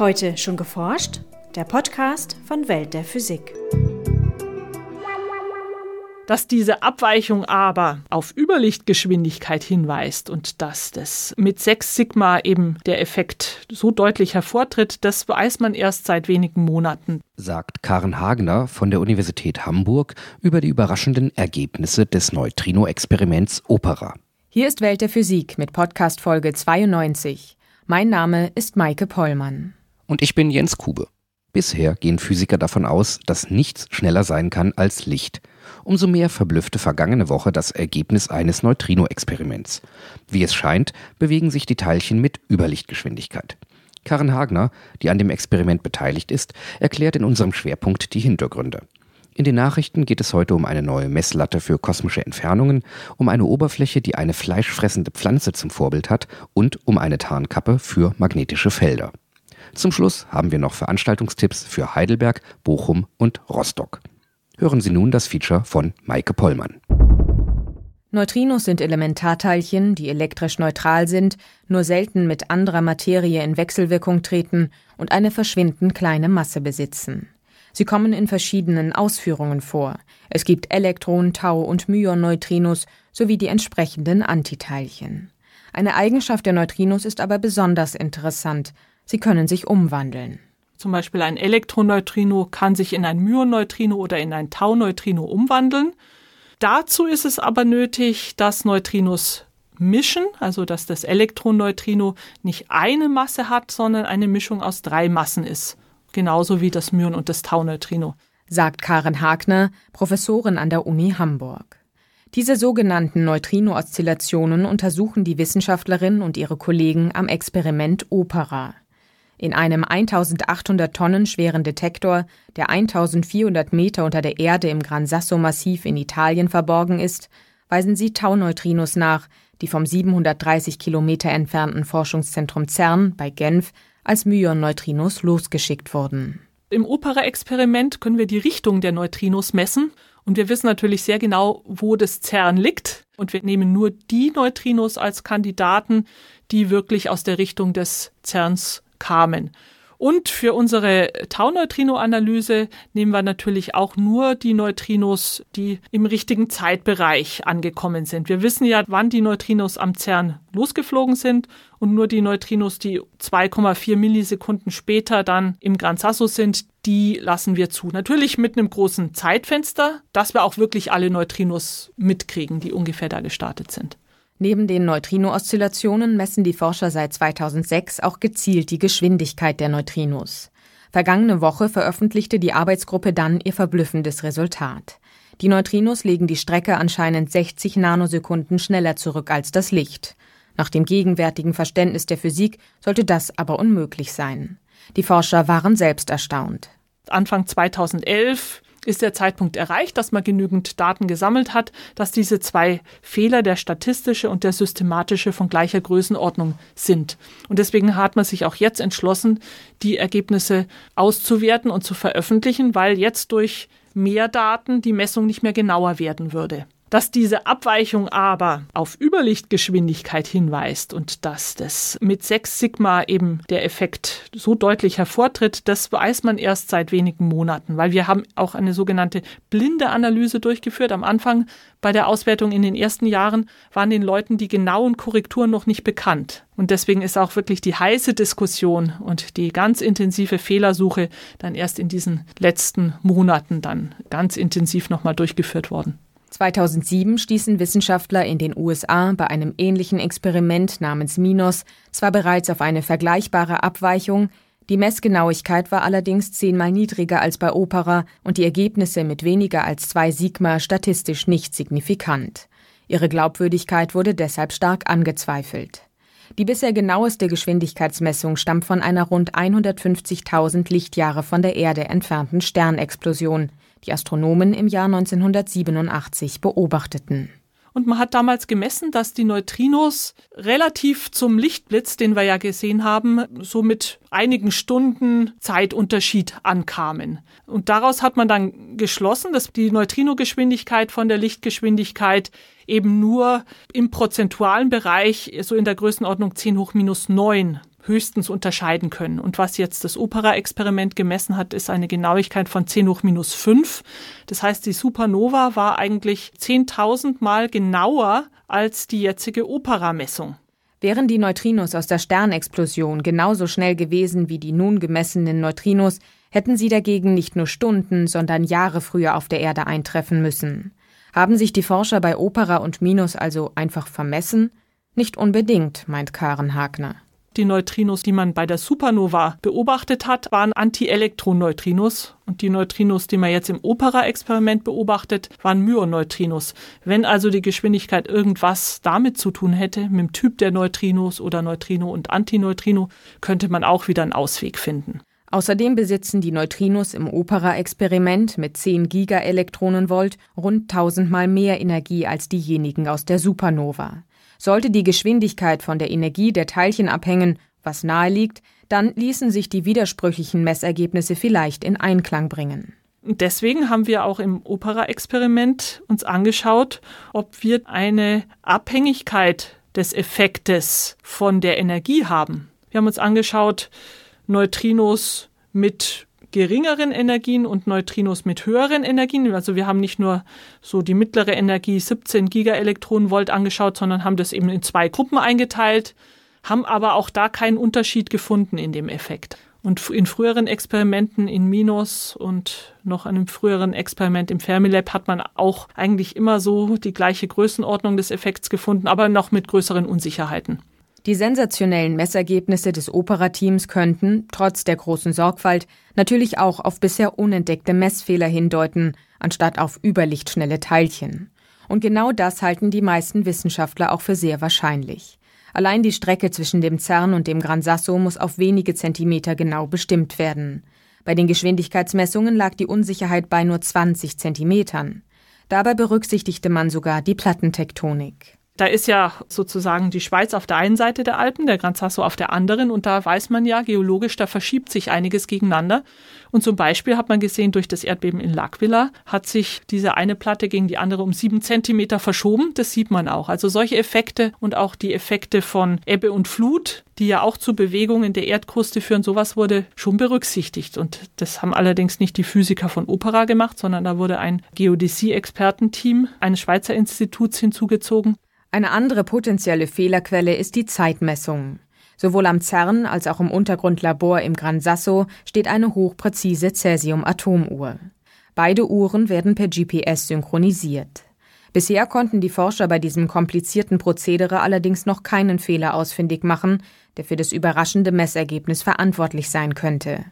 Heute schon geforscht? Der Podcast von Welt der Physik. Dass diese Abweichung aber auf Überlichtgeschwindigkeit hinweist und dass das mit 6 Sigma eben der Effekt so deutlich hervortritt, das weiß man erst seit wenigen Monaten. Sagt Karen Hagner von der Universität Hamburg über die überraschenden Ergebnisse des Neutrino-Experiments Opera. Hier ist Welt der Physik mit Podcast Folge 92. Mein Name ist Maike Pollmann. Und ich bin Jens Kube. Bisher gehen Physiker davon aus, dass nichts schneller sein kann als Licht. Umso mehr verblüffte vergangene Woche das Ergebnis eines Neutrino-Experiments. Wie es scheint, bewegen sich die Teilchen mit Überlichtgeschwindigkeit. Karen Hagner, die an dem Experiment beteiligt ist, erklärt in unserem Schwerpunkt die Hintergründe. In den Nachrichten geht es heute um eine neue Messlatte für kosmische Entfernungen, um eine Oberfläche, die eine fleischfressende Pflanze zum Vorbild hat und um eine Tarnkappe für magnetische Felder. Zum Schluss haben wir noch Veranstaltungstipps für Heidelberg, Bochum und Rostock. Hören Sie nun das Feature von Maike Pollmann. Neutrinos sind Elementarteilchen, die elektrisch neutral sind, nur selten mit anderer Materie in Wechselwirkung treten und eine verschwindend kleine Masse besitzen. Sie kommen in verschiedenen Ausführungen vor. Es gibt Elektron-, Tau- und Myon-Neutrinos sowie die entsprechenden Antiteilchen. Eine Eigenschaft der Neutrinos ist aber besonders interessant. Sie können sich umwandeln. Zum Beispiel ein Elektroneutrino kann sich in ein Myonneutrino oder in ein Tauneutrino umwandeln. Dazu ist es aber nötig, dass Neutrinos mischen, also dass das Elektroneutrino nicht eine Masse hat, sondern eine Mischung aus drei Massen ist. Genauso wie das Myon- und das Tauneutrino. Sagt Karen Hagner, Professorin an der Uni Hamburg. Diese sogenannten Neutrino-Oszillationen untersuchen die Wissenschaftlerin und ihre Kollegen am Experiment Opera. In einem 1800 Tonnen schweren Detektor, der 1400 Meter unter der Erde im Gran Sasso-Massiv in Italien verborgen ist, weisen sie Tauneutrinos nach, die vom 730 Kilometer entfernten Forschungszentrum CERN bei Genf als Myon-Neutrinos losgeschickt wurden. Im Opera-Experiment können wir die Richtung der Neutrinos messen und wir wissen natürlich sehr genau, wo das CERN liegt. Und wir nehmen nur die Neutrinos als Kandidaten, die wirklich aus der Richtung des CERNs kamen. Und für unsere Tauneutrino-Analyse nehmen wir natürlich auch nur die Neutrinos, die im richtigen Zeitbereich angekommen sind. Wir wissen ja, wann die Neutrinos am CERN losgeflogen sind und nur die Neutrinos, die 2,4 Millisekunden später dann im Gran Sasso sind, die lassen wir zu. Natürlich mit einem großen Zeitfenster, dass wir auch wirklich alle Neutrinos mitkriegen, die ungefähr da gestartet sind. Neben den Neutrino-Oszillationen messen die Forscher seit 2006 auch gezielt die Geschwindigkeit der Neutrinos. Vergangene Woche veröffentlichte die Arbeitsgruppe dann ihr verblüffendes Resultat. Die Neutrinos legen die Strecke anscheinend 60 Nanosekunden schneller zurück als das Licht. Nach dem gegenwärtigen Verständnis der Physik sollte das aber unmöglich sein. Die Forscher waren selbst erstaunt. Anfang 2011 ist der Zeitpunkt erreicht, dass man genügend Daten gesammelt hat, dass diese zwei Fehler, der statistische und der systematische, von gleicher Größenordnung sind. Und deswegen hat man sich auch jetzt entschlossen, die Ergebnisse auszuwerten und zu veröffentlichen, weil jetzt durch mehr Daten die Messung nicht mehr genauer werden würde. Dass diese Abweichung aber auf Überlichtgeschwindigkeit hinweist und dass das mit 6 Sigma eben der Effekt so deutlich hervortritt, das weiß man erst seit wenigen Monaten, weil wir haben auch eine sogenannte blinde Analyse durchgeführt. Am Anfang bei der Auswertung in den ersten Jahren waren den Leuten die genauen Korrekturen noch nicht bekannt. Und deswegen ist auch wirklich die heiße Diskussion und die ganz intensive Fehlersuche dann erst in diesen letzten Monaten dann ganz intensiv nochmal durchgeführt worden. 2007 stießen Wissenschaftler in den USA bei einem ähnlichen Experiment namens Minos zwar bereits auf eine vergleichbare Abweichung, die Messgenauigkeit war allerdings zehnmal niedriger als bei Opera und die Ergebnisse mit weniger als zwei Sigma statistisch nicht signifikant. Ihre Glaubwürdigkeit wurde deshalb stark angezweifelt. Die bisher genaueste Geschwindigkeitsmessung stammt von einer rund 150.000 Lichtjahre von der Erde entfernten Sternexplosion die Astronomen im Jahr 1987 beobachteten. Und man hat damals gemessen, dass die Neutrinos relativ zum Lichtblitz, den wir ja gesehen haben, so mit einigen Stunden Zeitunterschied ankamen. Und daraus hat man dann geschlossen, dass die Neutrinogeschwindigkeit von der Lichtgeschwindigkeit eben nur im prozentualen Bereich, so in der Größenordnung 10 hoch minus 9 höchstens unterscheiden können. Und was jetzt das Opera-Experiment gemessen hat, ist eine Genauigkeit von 10 hoch minus 5. Das heißt, die Supernova war eigentlich 10.000 Mal genauer als die jetzige Opera-Messung. Wären die Neutrinos aus der Sternexplosion genauso schnell gewesen wie die nun gemessenen Neutrinos, hätten sie dagegen nicht nur Stunden, sondern Jahre früher auf der Erde eintreffen müssen. Haben sich die Forscher bei Opera und Minus also einfach vermessen? Nicht unbedingt, meint Karen Hagner. Die Neutrinos, die man bei der Supernova beobachtet hat, waren Antielektroneutrinos und die Neutrinos, die man jetzt im Opera-Experiment beobachtet, waren Myoneutrinos. Wenn also die Geschwindigkeit irgendwas damit zu tun hätte, mit dem Typ der Neutrinos oder Neutrino und Antineutrino, könnte man auch wieder einen Ausweg finden. Außerdem besitzen die Neutrinos im Opera-Experiment mit 10 Gigaelektronenvolt rund tausendmal mehr Energie als diejenigen aus der Supernova. Sollte die Geschwindigkeit von der Energie der Teilchen abhängen, was nahe liegt, dann ließen sich die widersprüchlichen Messergebnisse vielleicht in Einklang bringen. Deswegen haben wir auch im Opera-Experiment uns angeschaut, ob wir eine Abhängigkeit des Effektes von der Energie haben. Wir haben uns angeschaut, Neutrinos mit geringeren Energien und Neutrinos mit höheren Energien. Also wir haben nicht nur so die mittlere Energie 17 Gigaelektronenvolt angeschaut, sondern haben das eben in zwei Gruppen eingeteilt, haben aber auch da keinen Unterschied gefunden in dem Effekt. Und in früheren Experimenten in Minus und noch einem früheren Experiment im Fermilab hat man auch eigentlich immer so die gleiche Größenordnung des Effekts gefunden, aber noch mit größeren Unsicherheiten. Die sensationellen Messergebnisse des Operateams könnten, trotz der großen Sorgfalt, natürlich auch auf bisher unentdeckte Messfehler hindeuten, anstatt auf überlichtschnelle Teilchen. Und genau das halten die meisten Wissenschaftler auch für sehr wahrscheinlich. Allein die Strecke zwischen dem CERN und dem Gran Sasso muss auf wenige Zentimeter genau bestimmt werden. Bei den Geschwindigkeitsmessungen lag die Unsicherheit bei nur 20 Zentimetern. Dabei berücksichtigte man sogar die Plattentektonik. Da ist ja sozusagen die Schweiz auf der einen Seite der Alpen, der Gran Sasso auf der anderen. Und da weiß man ja geologisch, da verschiebt sich einiges gegeneinander. Und zum Beispiel hat man gesehen, durch das Erdbeben in L'Aquila hat sich diese eine Platte gegen die andere um sieben Zentimeter verschoben. Das sieht man auch. Also solche Effekte und auch die Effekte von Ebbe und Flut, die ja auch zu Bewegungen der Erdkruste führen, sowas wurde schon berücksichtigt. Und das haben allerdings nicht die Physiker von Opera gemacht, sondern da wurde ein Geodäsie-Expertenteam eines Schweizer Instituts hinzugezogen eine andere potenzielle Fehlerquelle ist die Zeitmessung. Sowohl am CERN als auch im Untergrundlabor im Gran Sasso steht eine hochpräzise Cäsium-Atomuhr. Beide Uhren werden per GPS synchronisiert. Bisher konnten die Forscher bei diesem komplizierten Prozedere allerdings noch keinen Fehler ausfindig machen, der für das überraschende Messergebnis verantwortlich sein könnte.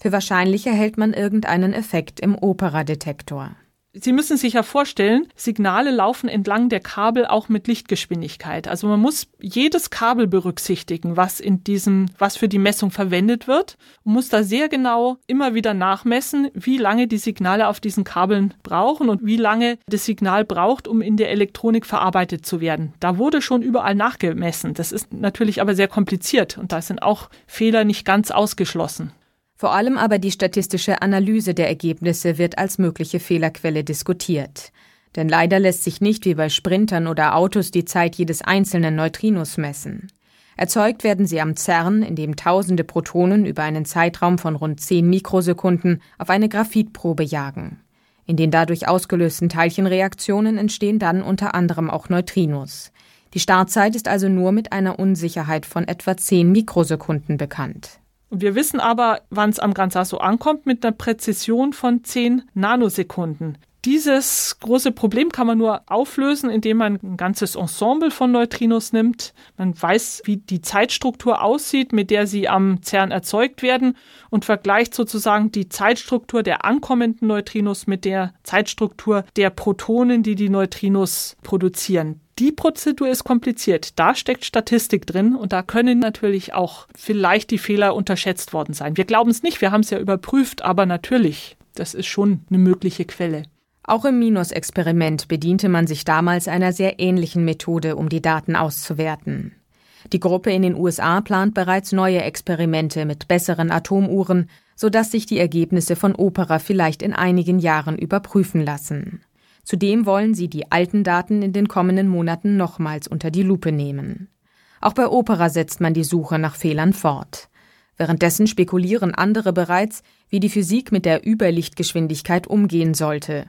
Für wahrscheinlicher hält man irgendeinen Effekt im Opera-Detektor. Sie müssen sich ja vorstellen, Signale laufen entlang der Kabel auch mit Lichtgeschwindigkeit. Also man muss jedes Kabel berücksichtigen, was in diesem, was für die Messung verwendet wird und muss da sehr genau immer wieder nachmessen, wie lange die Signale auf diesen Kabeln brauchen und wie lange das Signal braucht, um in der Elektronik verarbeitet zu werden. Da wurde schon überall nachgemessen. Das ist natürlich aber sehr kompliziert und da sind auch Fehler nicht ganz ausgeschlossen. Vor allem aber die statistische Analyse der Ergebnisse wird als mögliche Fehlerquelle diskutiert. Denn leider lässt sich nicht wie bei Sprintern oder Autos die Zeit jedes einzelnen Neutrinos messen. Erzeugt werden sie am CERN, in dem tausende Protonen über einen Zeitraum von rund 10 Mikrosekunden auf eine Graphitprobe jagen. In den dadurch ausgelösten Teilchenreaktionen entstehen dann unter anderem auch Neutrinos. Die Startzeit ist also nur mit einer Unsicherheit von etwa 10 Mikrosekunden bekannt. Wir wissen aber, wann es am Gran Sasso ankommt, mit einer Präzision von 10 Nanosekunden. Dieses große Problem kann man nur auflösen, indem man ein ganzes Ensemble von Neutrinos nimmt. Man weiß, wie die Zeitstruktur aussieht, mit der sie am CERN erzeugt werden und vergleicht sozusagen die Zeitstruktur der ankommenden Neutrinos mit der Zeitstruktur der Protonen, die die Neutrinos produzieren. Die Prozedur ist kompliziert. Da steckt Statistik drin und da können natürlich auch vielleicht die Fehler unterschätzt worden sein. Wir glauben es nicht, wir haben es ja überprüft, aber natürlich, das ist schon eine mögliche Quelle. Auch im Minus-Experiment bediente man sich damals einer sehr ähnlichen Methode, um die Daten auszuwerten. Die Gruppe in den USA plant bereits neue Experimente mit besseren Atomuhren, sodass sich die Ergebnisse von Opera vielleicht in einigen Jahren überprüfen lassen. Zudem wollen sie die alten Daten in den kommenden Monaten nochmals unter die Lupe nehmen. Auch bei Opera setzt man die Suche nach Fehlern fort. Währenddessen spekulieren andere bereits, wie die Physik mit der Überlichtgeschwindigkeit umgehen sollte.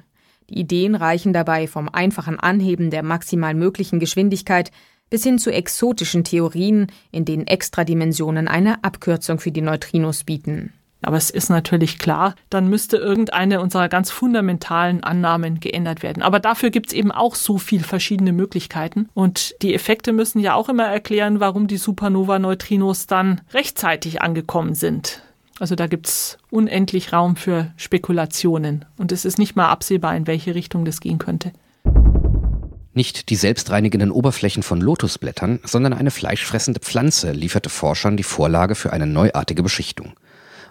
Die Ideen reichen dabei vom einfachen Anheben der maximal möglichen Geschwindigkeit bis hin zu exotischen Theorien, in denen Extradimensionen eine Abkürzung für die Neutrinos bieten. Aber es ist natürlich klar, dann müsste irgendeine unserer ganz fundamentalen Annahmen geändert werden. Aber dafür gibt es eben auch so viel verschiedene Möglichkeiten. Und die Effekte müssen ja auch immer erklären, warum die Supernova-Neutrinos dann rechtzeitig angekommen sind. Also da gibt es unendlich Raum für Spekulationen. Und es ist nicht mal absehbar, in welche Richtung das gehen könnte. Nicht die selbstreinigenden Oberflächen von Lotusblättern, sondern eine fleischfressende Pflanze lieferte Forschern die Vorlage für eine neuartige Beschichtung.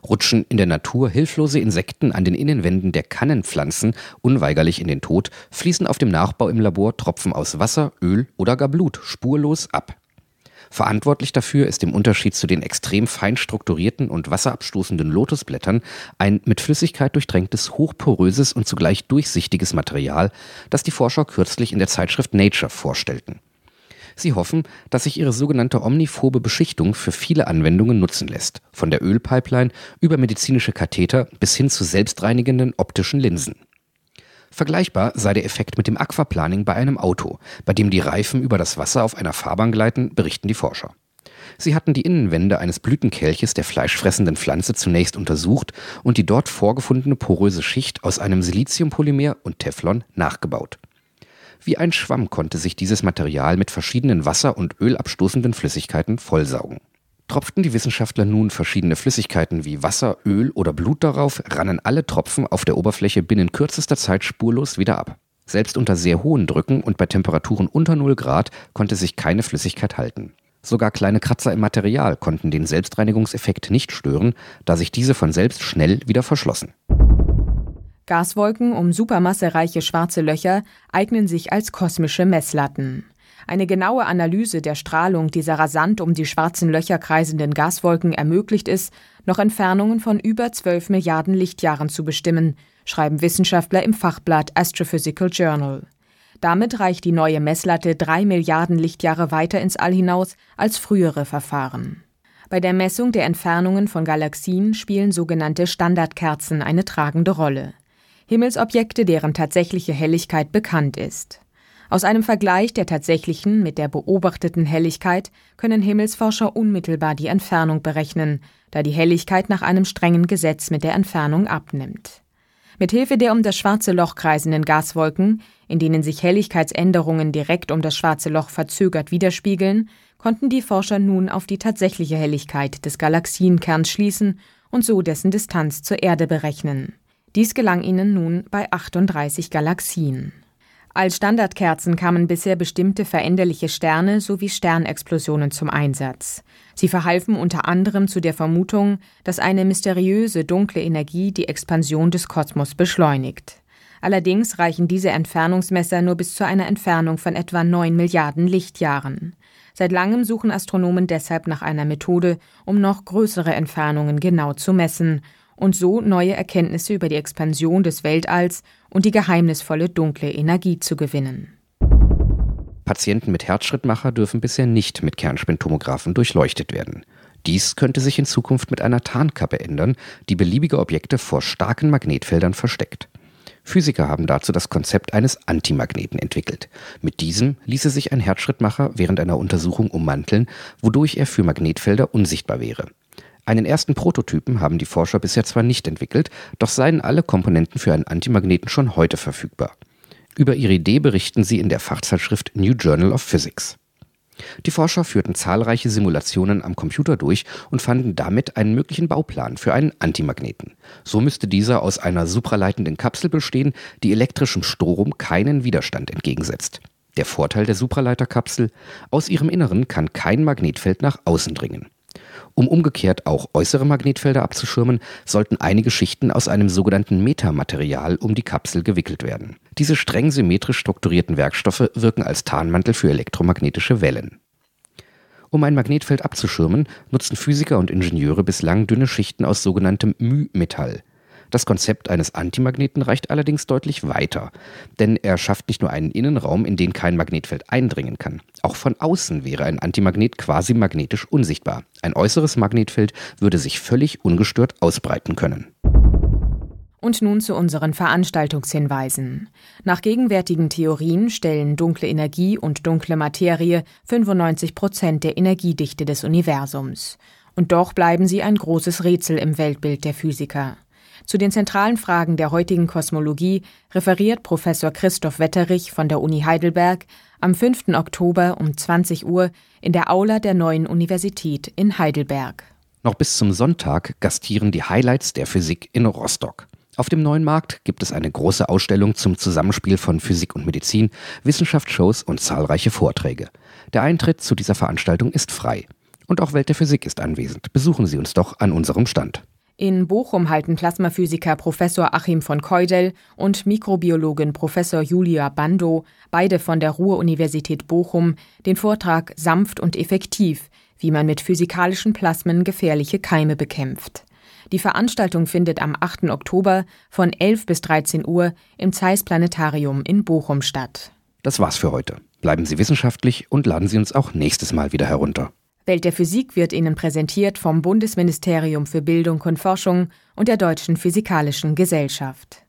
Rutschen in der Natur hilflose Insekten an den Innenwänden der Kannenpflanzen unweigerlich in den Tod, fließen auf dem Nachbau im Labor Tropfen aus Wasser, Öl oder gar Blut spurlos ab. Verantwortlich dafür ist im Unterschied zu den extrem fein strukturierten und wasserabstoßenden Lotusblättern ein mit Flüssigkeit durchtränktes, hochporöses und zugleich durchsichtiges Material, das die Forscher kürzlich in der Zeitschrift Nature vorstellten. Sie hoffen, dass sich ihre sogenannte omniphobe Beschichtung für viele Anwendungen nutzen lässt, von der Ölpipeline über medizinische Katheter bis hin zu selbstreinigenden optischen Linsen. Vergleichbar sei der Effekt mit dem Aquaplaning bei einem Auto, bei dem die Reifen über das Wasser auf einer Fahrbahn gleiten, berichten die Forscher. Sie hatten die Innenwände eines Blütenkelches der fleischfressenden Pflanze zunächst untersucht und die dort vorgefundene poröse Schicht aus einem Siliziumpolymer und Teflon nachgebaut. Wie ein Schwamm konnte sich dieses Material mit verschiedenen wasser- und ölabstoßenden Flüssigkeiten vollsaugen. Tropften die Wissenschaftler nun verschiedene Flüssigkeiten wie Wasser, Öl oder Blut darauf, rannen alle Tropfen auf der Oberfläche binnen kürzester Zeit spurlos wieder ab. Selbst unter sehr hohen Drücken und bei Temperaturen unter 0 Grad konnte sich keine Flüssigkeit halten. Sogar kleine Kratzer im Material konnten den Selbstreinigungseffekt nicht stören, da sich diese von selbst schnell wieder verschlossen. Gaswolken um supermassereiche schwarze Löcher eignen sich als kosmische Messlatten. Eine genaue Analyse der Strahlung dieser rasant um die schwarzen Löcher kreisenden Gaswolken ermöglicht es, noch Entfernungen von über 12 Milliarden Lichtjahren zu bestimmen, schreiben Wissenschaftler im Fachblatt Astrophysical Journal. Damit reicht die neue Messlatte drei Milliarden Lichtjahre weiter ins All hinaus als frühere Verfahren. Bei der Messung der Entfernungen von Galaxien spielen sogenannte Standardkerzen eine tragende Rolle. Himmelsobjekte, deren tatsächliche Helligkeit bekannt ist. Aus einem Vergleich der tatsächlichen mit der beobachteten Helligkeit können Himmelsforscher unmittelbar die Entfernung berechnen, da die Helligkeit nach einem strengen Gesetz mit der Entfernung abnimmt. Mithilfe der um das schwarze Loch kreisenden Gaswolken, in denen sich Helligkeitsänderungen direkt um das schwarze Loch verzögert widerspiegeln, konnten die Forscher nun auf die tatsächliche Helligkeit des Galaxienkerns schließen und so dessen Distanz zur Erde berechnen. Dies gelang ihnen nun bei 38 Galaxien. Als Standardkerzen kamen bisher bestimmte veränderliche Sterne sowie Sternexplosionen zum Einsatz. Sie verhalfen unter anderem zu der Vermutung, dass eine mysteriöse dunkle Energie die Expansion des Kosmos beschleunigt. Allerdings reichen diese Entfernungsmesser nur bis zu einer Entfernung von etwa 9 Milliarden Lichtjahren. Seit langem suchen Astronomen deshalb nach einer Methode, um noch größere Entfernungen genau zu messen und so neue Erkenntnisse über die Expansion des Weltalls und die geheimnisvolle dunkle Energie zu gewinnen. Patienten mit Herzschrittmacher dürfen bisher nicht mit Kernspintomographen durchleuchtet werden. Dies könnte sich in Zukunft mit einer Tarnkappe ändern, die beliebige Objekte vor starken Magnetfeldern versteckt. Physiker haben dazu das Konzept eines Antimagneten entwickelt. Mit diesem ließe sich ein Herzschrittmacher während einer Untersuchung ummanteln, wodurch er für Magnetfelder unsichtbar wäre. Einen ersten Prototypen haben die Forscher bisher zwar nicht entwickelt, doch seien alle Komponenten für einen Antimagneten schon heute verfügbar. Über ihre Idee berichten sie in der Fachzeitschrift New Journal of Physics. Die Forscher führten zahlreiche Simulationen am Computer durch und fanden damit einen möglichen Bauplan für einen Antimagneten. So müsste dieser aus einer supraleitenden Kapsel bestehen, die elektrischem Strom keinen Widerstand entgegensetzt. Der Vorteil der Supraleiterkapsel, aus ihrem Inneren kann kein Magnetfeld nach außen dringen. Um umgekehrt auch äußere Magnetfelder abzuschirmen, sollten einige Schichten aus einem sogenannten Metamaterial um die Kapsel gewickelt werden. Diese streng symmetrisch strukturierten Werkstoffe wirken als Tarnmantel für elektromagnetische Wellen. Um ein Magnetfeld abzuschirmen, nutzen Physiker und Ingenieure bislang dünne Schichten aus sogenanntem μ-Metall. Das Konzept eines Antimagneten reicht allerdings deutlich weiter, denn er schafft nicht nur einen Innenraum, in den kein Magnetfeld eindringen kann. Auch von außen wäre ein Antimagnet quasi magnetisch unsichtbar. Ein äußeres Magnetfeld würde sich völlig ungestört ausbreiten können. Und nun zu unseren Veranstaltungshinweisen. Nach gegenwärtigen Theorien stellen dunkle Energie und dunkle Materie 95 Prozent der Energiedichte des Universums. Und doch bleiben sie ein großes Rätsel im Weltbild der Physiker. Zu den zentralen Fragen der heutigen Kosmologie referiert Professor Christoph Wetterich von der Uni Heidelberg am 5. Oktober um 20 Uhr in der Aula der neuen Universität in Heidelberg. Noch bis zum Sonntag gastieren die Highlights der Physik in Rostock. Auf dem neuen Markt gibt es eine große Ausstellung zum Zusammenspiel von Physik und Medizin, Wissenschaftsshows und zahlreiche Vorträge. Der Eintritt zu dieser Veranstaltung ist frei. Und auch Welt der Physik ist anwesend. Besuchen Sie uns doch an unserem Stand. In Bochum halten Plasmaphysiker Professor Achim von Keudel und Mikrobiologin Professor Julia Bando, beide von der Ruhr-Universität Bochum, den Vortrag Sanft und effektiv, wie man mit physikalischen Plasmen gefährliche Keime bekämpft. Die Veranstaltung findet am 8. Oktober von 11 bis 13 Uhr im Zeiss Planetarium in Bochum statt. Das war's für heute. Bleiben Sie wissenschaftlich und laden Sie uns auch nächstes Mal wieder herunter. Welt der Physik wird Ihnen präsentiert vom Bundesministerium für Bildung und Forschung und der Deutschen Physikalischen Gesellschaft.